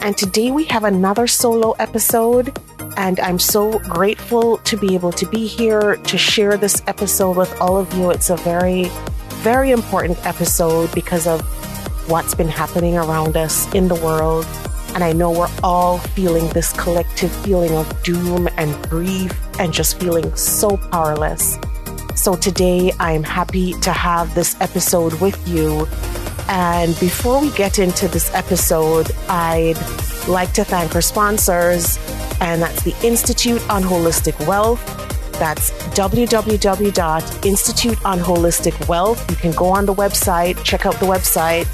And today we have another solo episode. And I'm so grateful to be able to be here to share this episode with all of you. It's a very, very important episode because of what's been happening around us in the world. And I know we're all feeling this collective feeling of doom and grief and just feeling so powerless. So today I'm happy to have this episode with you and before we get into this episode, I'd like to thank our sponsors, and that's the Institute on Holistic Wealth. That's www.institute on holistic wealth. You can go on the website, check out the website.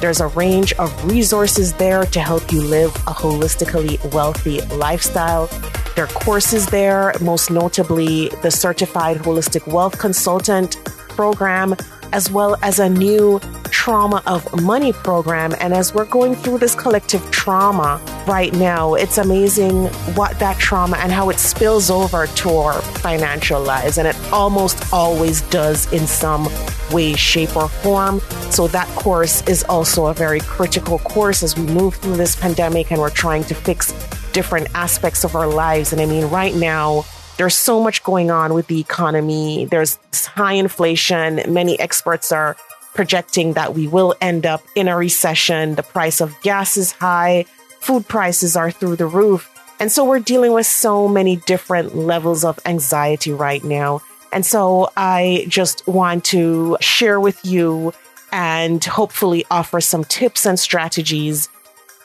There's a range of resources there to help you live a holistically wealthy lifestyle. There are courses there, most notably the Certified Holistic Wealth Consultant program, as well as a new trauma of money program. And as we're going through this collective trauma right now, it's amazing what that trauma and how it spills over to our financial lives. And it almost always does in some way, shape, or form. So that course is also a very critical course as we move through this pandemic and we're trying to fix different aspects of our lives. And I mean, right now, there's so much going on with the economy. There's high inflation. Many experts are projecting that we will end up in a recession. The price of gas is high. Food prices are through the roof. And so we're dealing with so many different levels of anxiety right now. And so I just want to share with you and hopefully offer some tips and strategies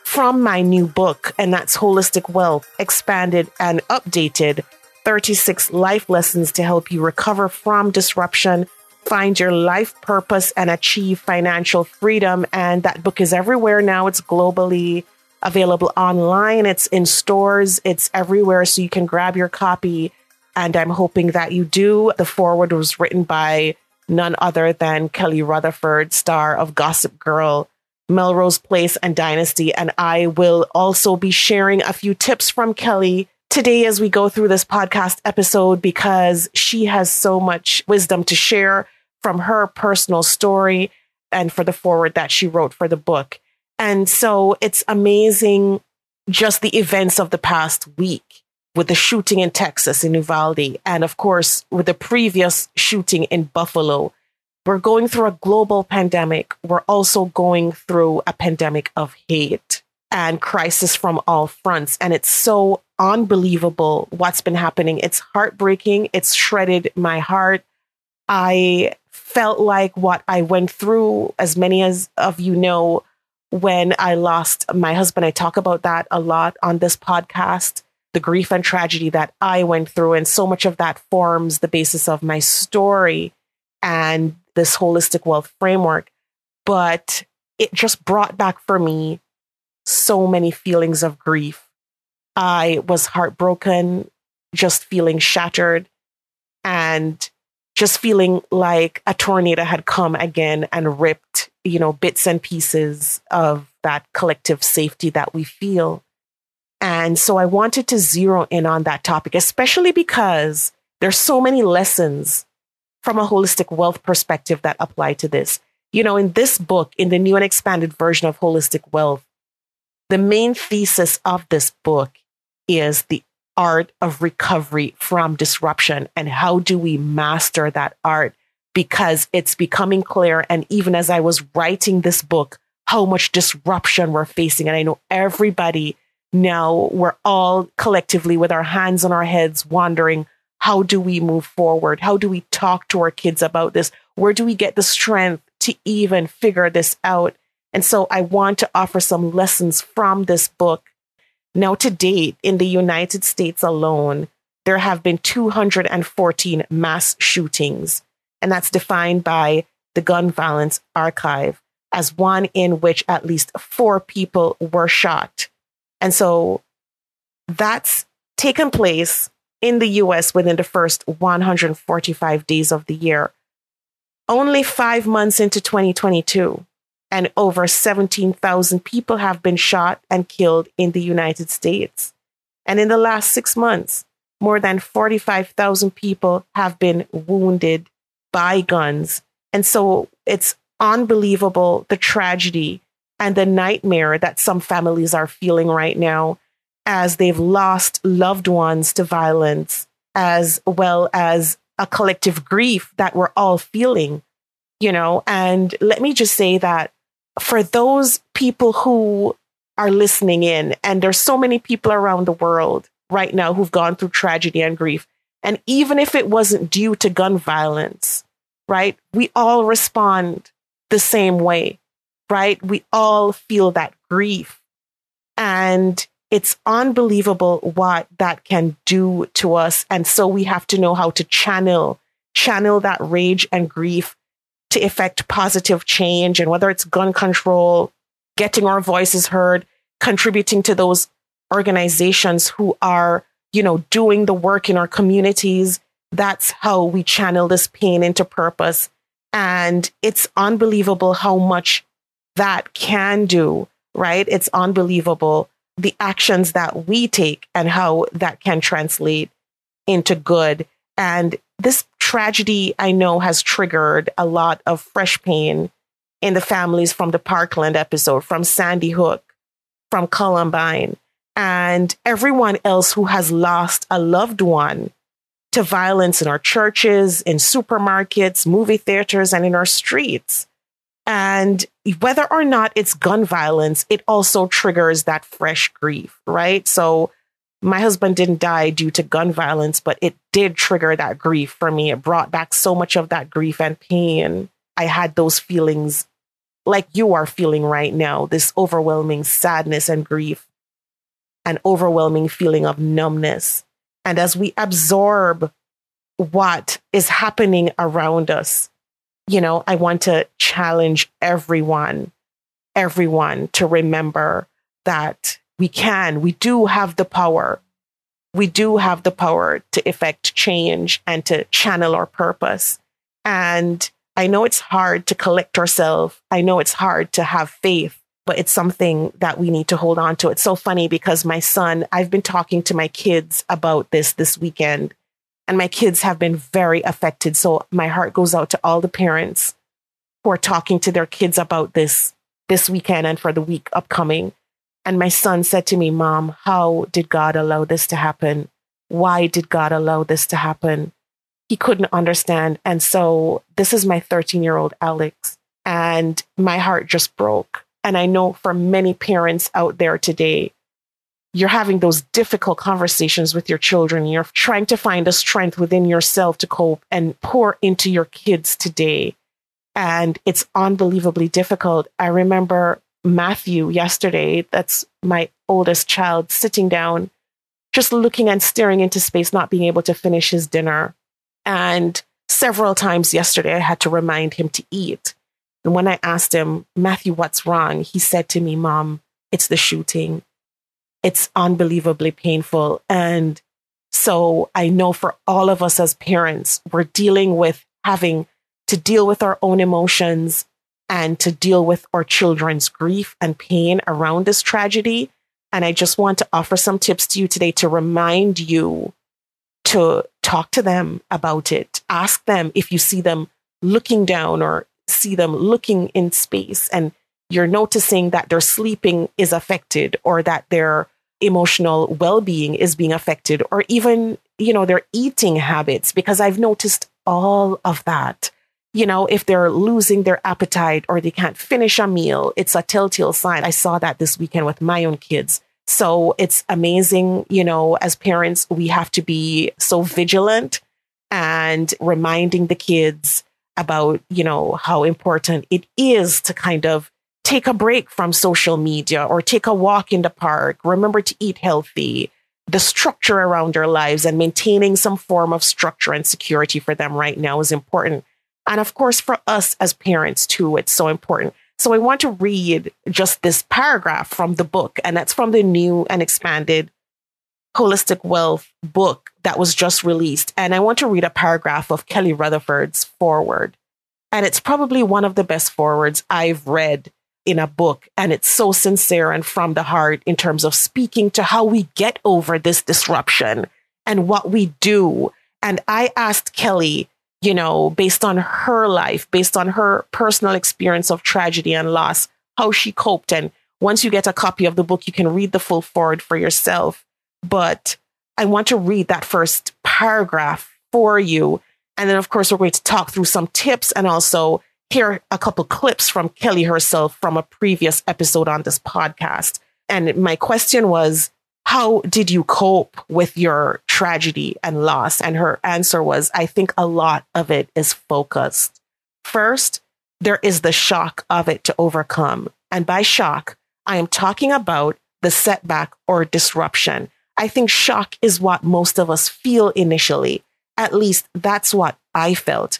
from my new book, and that's Holistic Wealth, expanded and updated 36 life lessons to help you recover from disruption, find your life purpose, and achieve financial freedom. And that book is everywhere now. It's globally available online, it's in stores, it's everywhere. So you can grab your copy. And I'm hoping that you do. The foreword was written by none other than Kelly Rutherford, star of Gossip Girl. Melrose Place and Dynasty. And I will also be sharing a few tips from Kelly today as we go through this podcast episode because she has so much wisdom to share from her personal story and for the foreword that she wrote for the book. And so it's amazing just the events of the past week with the shooting in Texas in Uvalde, and of course, with the previous shooting in Buffalo. We're going through a global pandemic. We're also going through a pandemic of hate and crisis from all fronts. And it's so unbelievable what's been happening. It's heartbreaking. It's shredded my heart. I felt like what I went through, as many as of you know, when I lost my husband. I talk about that a lot on this podcast, the grief and tragedy that I went through. And so much of that forms the basis of my story and this holistic wealth framework. But it just brought back for me so many feelings of grief. I was heartbroken, just feeling shattered, and just feeling like a tornado had come again and ripped, you know, bits and pieces of that collective safety that we feel. And so I wanted to zero in on that topic, especially because there's so many lessons from a holistic wealth perspective that apply to this. You know, in this book, in the new and expanded version of Holistic Wealth, the main thesis of this book is the art of recovery from disruption and how do we master that art? Because it's becoming clear and even as I was writing this book how much disruption we're facing. And I know everybody now we're all collectively with our hands on our heads wondering how do we move forward? How do we talk to our kids about this? Where do we get the strength to even figure this out? And so I want to offer some lessons from this book. Now, to date, in the United States alone, there have been 214 mass shootings, and that's defined by the Gun Violence Archive as one in which at least four people were shot And so that's taken place in the US within the first 145 days of the year. Only five months into 2022, and over 17,000 people have been shot and killed in the United States. And in the last six months, more than 45,000 people have been wounded by guns. And so it's unbelievable the tragedy and the nightmare that some families are feeling right now as they've lost loved ones to violence, as well as a collective grief that we're all feeling, you know. And let me just say that for those people who are listening in, and there's so many people around the world right now who've gone through tragedy and grief. And even if it wasn't due to gun violence, right, we all respond the same way, right? We all feel that grief. And it's unbelievable what that can do to us. And so we have to know how to channel, channel that rage and grief to effect positive change. And whether it's gun control, getting our voices heard, contributing to those organizations who are, you know, doing the work in our communities. That's how we channel this pain into purpose. And it's unbelievable how much that can do, right? It's unbelievable the actions that we take and how that can translate into good. And this tragedy, I know, has triggered a lot of fresh pain in the families from the Parkland episode, from Sandy Hook, from Columbine and everyone else who has lost a loved one to violence in our churches, in supermarkets, movie theaters, and in our streets. And whether or not it's gun violence, it also triggers that fresh grief, right? So my husband didn't die due to gun violence, but it did trigger that grief for me. It brought back so much of that grief and pain. I had those feelings like you are feeling right now this overwhelming sadness and grief an overwhelming feeling of numbness. And as we absorb what is happening around us, you know, I want to challenge everyone, everyone to remember that we can, we do have the power. We do have the power to effect change and to channel our purpose. And I know it's hard to collect ourselves. I know it's hard to have faith but it's something that we need to hold on to. It's so funny because my son, I've been talking to my kids about this this weekend, and my kids have been very affected. So my heart goes out to all the parents who are talking to their kids about this this weekend and for the week upcoming. And my son said to me, Mom, how did God allow this to happen? Why did God allow this to happen? He couldn't understand. And so this is my 13 year old Alex. And my heart just broke and I know for many parents out there today, you're having those difficult conversations with your children. You're trying to find a strength within yourself to cope and pour into your kids today. And it's unbelievably difficult. I remember Matthew yesterday, that's my oldest child, sitting down, just looking and staring into space, not being able to finish his dinner. And several times yesterday, I had to remind him to eat. And when I asked him, Matthew, what's wrong? He said to me, Mom, it's the shooting. It's unbelievably painful. And so I know for all of us as parents, we're dealing with having to deal with our own emotions and to deal with our children's grief and pain around this tragedy. And I just want to offer some tips to you today to remind you to talk to them about it. Ask them if you see them looking down or see them looking in space and you're noticing that their sleeping is affected or that their emotional well-being is being affected or even you know their eating habits because i've noticed all of that you know if they're losing their appetite or they can't finish a meal it's a telltale sign i saw that this weekend with my own kids so it's amazing you know as parents we have to be so vigilant and reminding the kids about, you know, how important it is to kind of take a break from social media or take a walk in the park. Remember to eat healthy, the structure around their lives and maintaining some form of structure and security for them right now is important. And of course, for us as parents too, it's so important. So I want to read just this paragraph from the book, and that's from the new and expanded Holistic Wealth book that was just released. And I want to read a paragraph of Kelly Rutherford's foreword. And it's probably one of the best forewords I've read in a book. And it's so sincere and from the heart in terms of speaking to how we get over this disruption and what we do. And I asked Kelly, you know, based on her life, based on her personal experience of tragedy and loss, how she coped. And once you get a copy of the book, you can read the full foreword for yourself. But I want to read that first paragraph for you. And then, of course, we're going to talk through some tips and also hear a couple clips from Kelly herself from a previous episode on this podcast. And my question was, how did you cope with your tragedy and loss? And her answer was, I think a lot of it is focused. First, there is the shock of it to overcome. And by shock, I am talking about the setback or disruption. I think shock is what most of us feel initially. At least that's what I felt.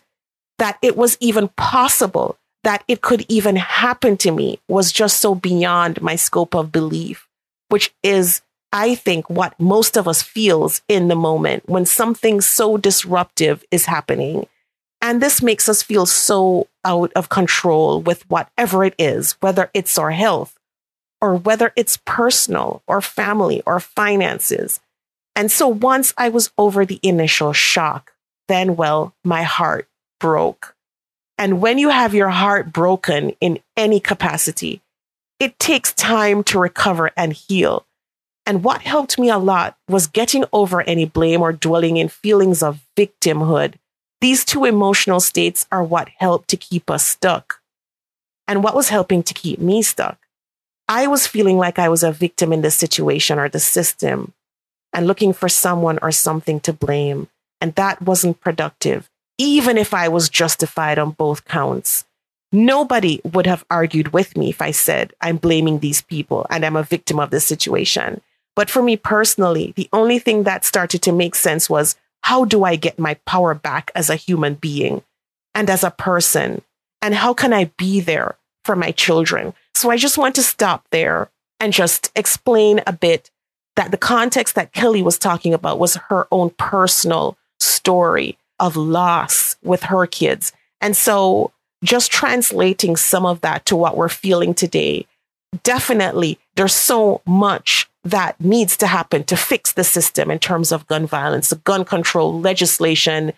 That it was even possible that it could even happen to me was just so beyond my scope of belief, which is I think what most of us feels in the moment when something so disruptive is happening. And this makes us feel so out of control with whatever it is, whether it's our health or whether it's personal or family or finances. And so once I was over the initial shock, then, well, my heart broke. And when you have your heart broken in any capacity, it takes time to recover and heal. And what helped me a lot was getting over any blame or dwelling in feelings of victimhood. These two emotional states are what help to keep us stuck. And what was helping to keep me stuck? I was feeling like I was a victim in the situation or the system and looking for someone or something to blame. And that wasn't productive, even if I was justified on both counts. Nobody would have argued with me if I said, I'm blaming these people and I'm a victim of this situation. But for me personally, the only thing that started to make sense was how do I get my power back as a human being and as a person? And how can I be there for my children? So I just want to stop there and just explain a bit that the context that Kelly was talking about was her own personal story of loss with her kids. And so just translating some of that to what we're feeling today, definitely there's so much that needs to happen to fix the system in terms of gun violence, the gun control legislation,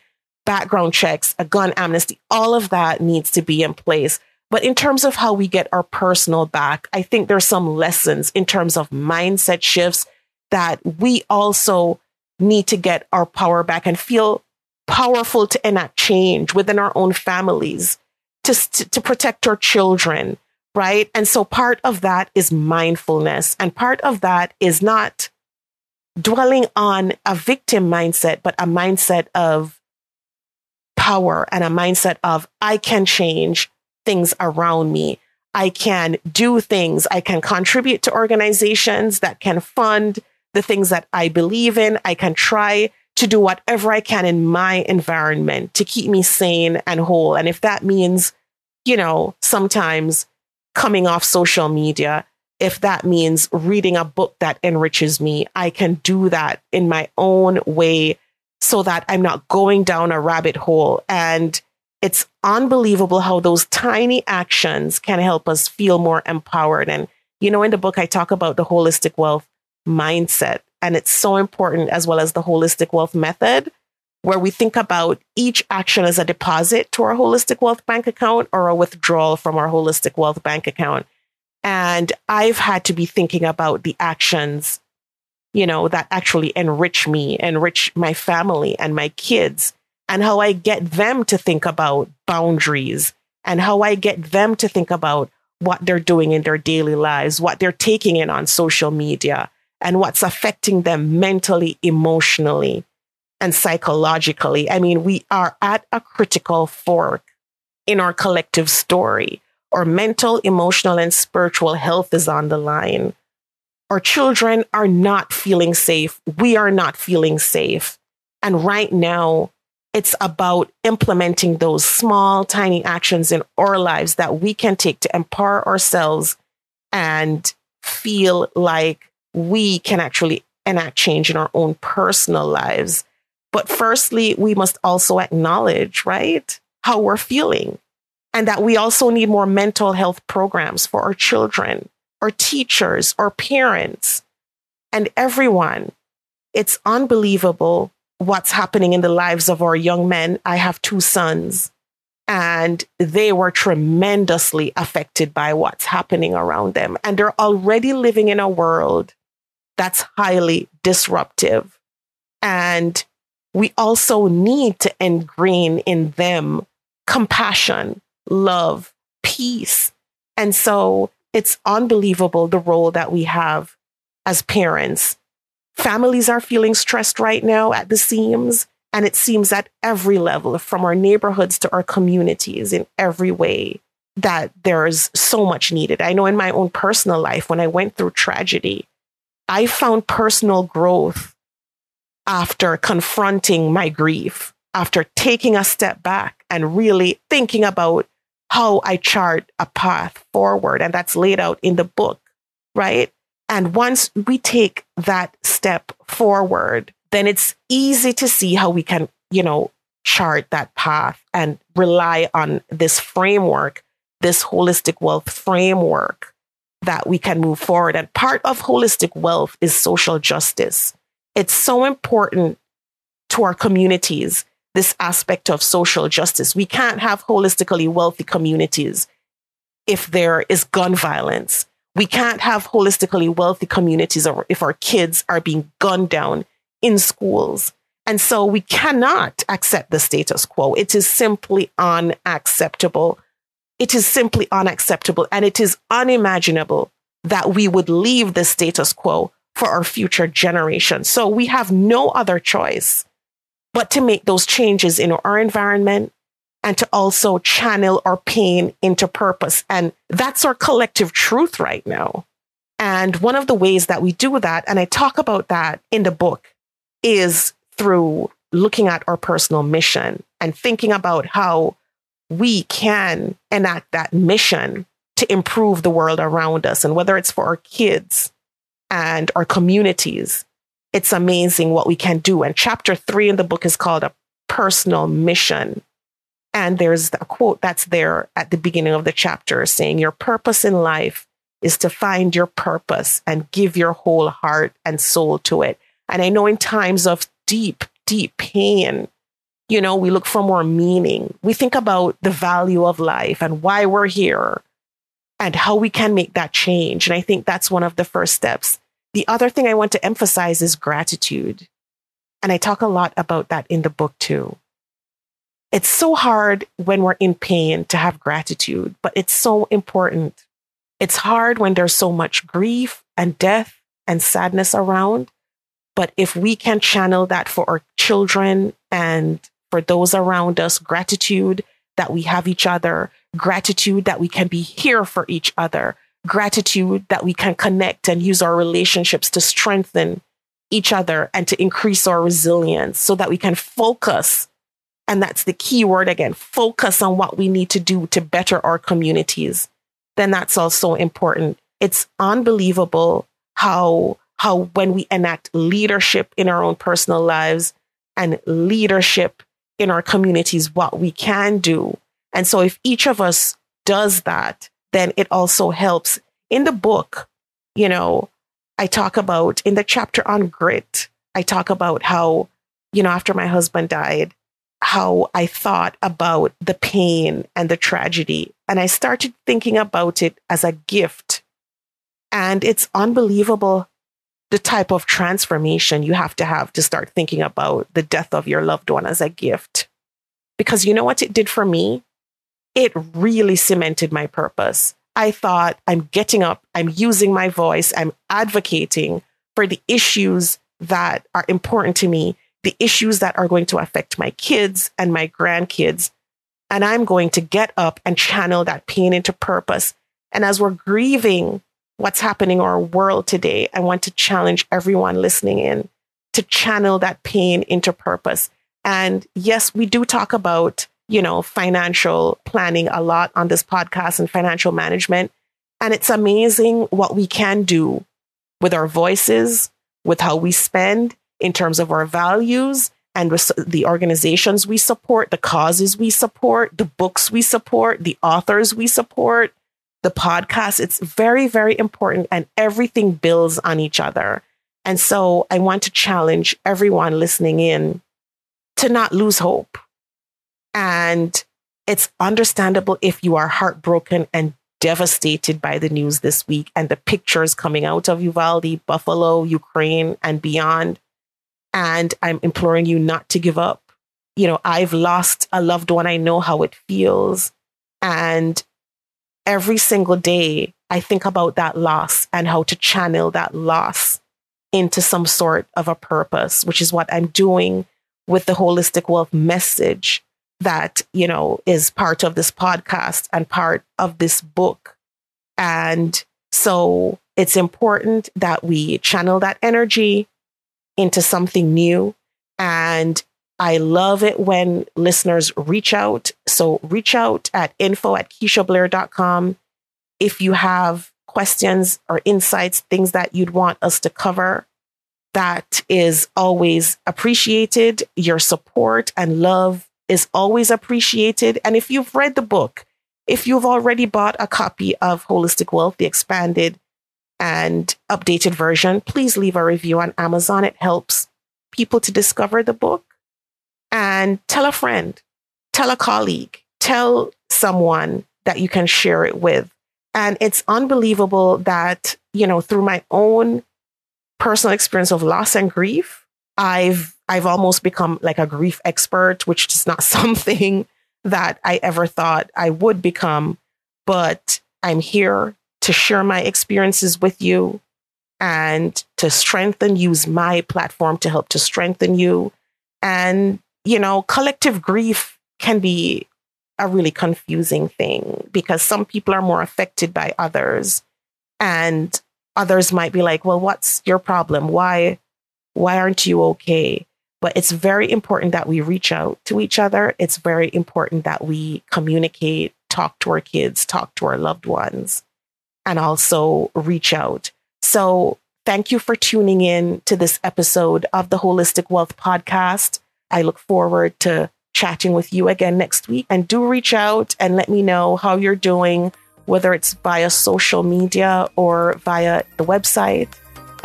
background checks, a gun amnesty, all of that needs to be in place. But in terms of how we get our personal back, I think there's some lessons in terms of mindset shifts that we also need to get our power back and feel powerful to enact change within our own families, to, to protect our children, right? And so part of that is mindfulness. And part of that is not dwelling on a victim mindset, but a mindset of power and a mindset of I can change things around me. I can do things. I can contribute to organizations that can fund the things that I believe in. I can try to do whatever I can in my environment to keep me sane and whole. And if that means, you know, sometimes coming off social media, if that means reading a book that enriches me, I can do that in my own way so that I'm not going down a rabbit hole. And it's unbelievable how those tiny actions can help us feel more empowered. And, you know, in the book, I talk about the holistic wealth mindset, and it's so important as well as the holistic wealth method where we think about each action as a deposit to our holistic wealth bank account or a withdrawal from our holistic wealth bank account. And I've had to be thinking about the actions, you know, that actually enrich me, enrich my family and my kids, and how I get them to think about boundaries and how I get them to think about what they're doing in their daily lives, what they're taking in on social media, and what's affecting them mentally, emotionally and psychologically. I mean, we are at a critical fork in our collective story. Our mental, emotional, and spiritual health is on the line. Our children are not feeling safe. We are not feeling safe. And right now, It's about implementing those small, tiny actions in our lives that we can take to empower ourselves and feel like we can actually enact change in our own personal lives. But firstly, we must also acknowledge, right, how we're feeling and that we also need more mental health programs for our children, our teachers, our parents, and everyone. It's unbelievable what's happening in the lives of our young men. I have two sons, and they were tremendously affected by what's happening around them. And they're already living in a world that's highly disruptive. And we also need to ingrain in them compassion, love, peace. And so it's unbelievable the role that we have as parents. Families are feeling stressed right now at the seams. And it seems at every level, from our neighborhoods to our communities, in every way, that there's so much needed. I know in my own personal life, when I went through tragedy, I found personal growth after confronting my grief, after taking a step back and really thinking about how I chart a path forward. And that's laid out in the book, right? And once we take that step forward, then it's easy to see how we can, you know, chart that path and rely on this framework, this holistic wealth framework that we can move forward. And part of holistic wealth is social justice. It's so important to our communities, this aspect of social justice. We can't have holistically wealthy communities if there is gun violence. We can't have holistically wealthy communities if our kids are being gunned down in schools. And so we cannot accept the status quo. It is simply unacceptable it is simply unacceptable and it is unimaginable that we would leave the status quo for our future generations. So we have no other choice but to make those changes in our environment and to also channel our pain into purpose. And that's our collective truth right now. And one of the ways that we do that, and I talk about that in the book, is through looking at our personal mission and thinking about how we can enact that mission to improve the world around us. And whether it's for our kids and our communities, it's amazing what we can do. And chapter three in the book is called a personal mission. And there's a quote that's there at the beginning of the chapter saying, Your purpose in life is to find your purpose and give your whole heart and soul to it. And I know in times of deep, deep pain, you know, we look for more meaning. We think about the value of life and why we're here and how we can make that change. And I think that's one of the first steps. The other thing I want to emphasize is gratitude. And I talk a lot about that in the book too. It's so hard when we're in pain to have gratitude, but it's so important. It's hard when there's so much grief and death and sadness around. But if we can channel that for our children and for those around us, gratitude that we have each other, gratitude that we can be here for each other, gratitude that we can connect and use our relationships to strengthen each other and to increase our resilience so that we can focus. And that's the key word again focus on what we need to do to better our communities. Then that's also important. It's unbelievable how, how when we enact leadership in our own personal lives and leadership in our communities what we can do. And so if each of us does that, then it also helps. In the book, you know, I talk about in the chapter on grit, I talk about how, you know, after my husband died, how I thought about the pain and the tragedy. And I started thinking about it as a gift. And it's unbelievable the type of transformation you have to have to start thinking about the death of your loved one as a gift. Because you know what it did for me? It really cemented my purpose. I thought I'm getting up, I'm using my voice, I'm advocating for the issues that are important to me, the issues that are going to affect my kids and my grandkids. And I'm going to get up and channel that pain into purpose. And as we're grieving what's happening in our world today, I want to challenge everyone listening in to channel that pain into purpose And yes, we do talk about, you know, financial planning a lot on this podcast and financial management. And it's amazing what we can do with our voices, with how we spend in terms of our values and the organizations we support, the causes we support, the books we support, the authors we support, the podcast. It's very, very important and everything builds on each other. And so I want to challenge everyone listening in to not lose hope. And it's understandable if you are heartbroken and devastated by the news this week and the pictures coming out of Uvalde, Buffalo, Ukraine, and beyond. And I'm imploring you not to give up. You know, I've lost a loved one. I know how it feels. And every single day, I think about that loss and how to channel that loss into some sort of a purpose, which is what I'm doing with the holistic wealth message that, you know, is part of this podcast and part of this book. And so it's important that we channel that energy into something new. And I love it when listeners reach out. So reach out at info at KeishaBlair.com if you have questions or insights, things that you'd want us to cover. That is always appreciated. Your support and love is always appreciated. And if you've read the book, if you've already bought a copy of Holistic Wealth, the expanded and updated version, please leave a review on Amazon. It helps people to discover the book. And tell a friend, tell a colleague, tell someone that you can share it with. And it's unbelievable that, you know, through my own personal experience of loss and grief, I've I've almost become like a grief expert, which is not something that I ever thought I would become. But I'm here to share my experiences with you and to strengthen, use my platform to help to strengthen you. And, you know, collective grief can be a really confusing thing because some people are more affected by others. And others might be like, well, what's your problem? Why, why aren't you okay? But it's very important that we reach out to each other. It's very important that we communicate, talk to our kids, talk to our loved ones, and also reach out. So thank you for tuning in to this episode of the Holistic Wealth Podcast. I look forward to chatting with you again next week. And do reach out and let me know how you're doing, whether it's via social media or via the website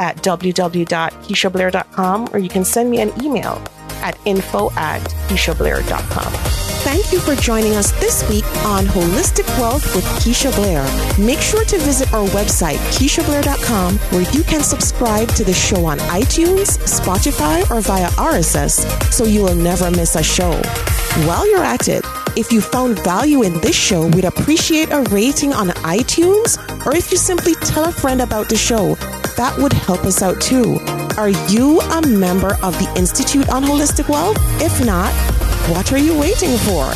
at www.keishablair.com, or you can send me an email at info at keishablair.com. Thank you for joining us this week on Holistic Wealth with Keisha Blair. Make sure to visit our website, keishablair.com, where you can subscribe to the show on iTunes, Spotify, or via RSS so you will never miss a show. While you're at it, if you found value in this show, we'd appreciate a rating on iTunes, or if you simply tell a friend about the show, that would help us out too. Are you a member of the Institute on Holistic Wealth? If not, what are you waiting for?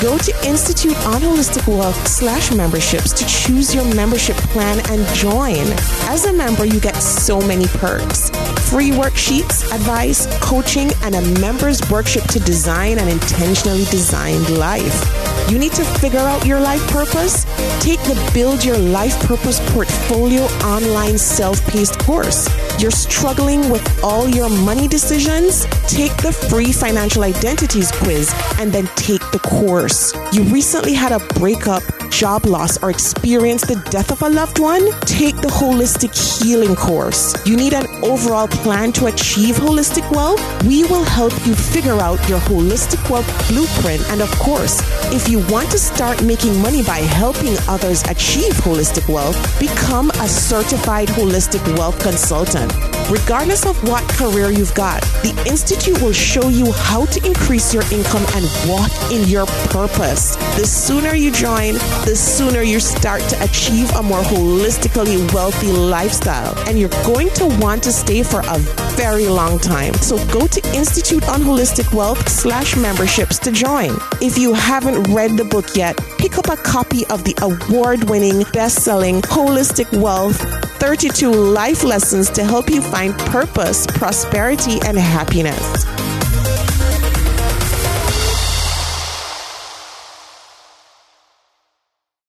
Go to Institute on Holistic Wealth slash memberships to choose your membership plan and join. As a member, you get so many perks. Free worksheets, advice, coaching, and a member's workshop to design an intentionally designed life. You need to figure out your life purpose? Take the Build Your Life Purpose Portfolio online self paced course. You're struggling with all your money decisions? Take the free financial identities quiz and then take the course. You recently had a breakup, job loss, or experience the death of a loved one? Take the holistic healing course. You need an overall plan to achieve holistic wealth? We will help you figure out your holistic wealth blueprint. And of course, if you want to start making money by helping others achieve holistic wealth, become a certified holistic wealth consultant. Regardless of what career you've got, the Institute will show you how to increase your income and walk in your purpose. The sooner you join, the sooner you start to achieve a more holistically wealthy lifestyle. And you're going to want to stay for a very long time. So go to Institute on Holistic Wealth slash memberships to join. If you haven't read the book yet, pick up a copy of the award winning, best selling Holistic Wealth 32 Life Lessons to help you find purpose, prosperity, and happiness.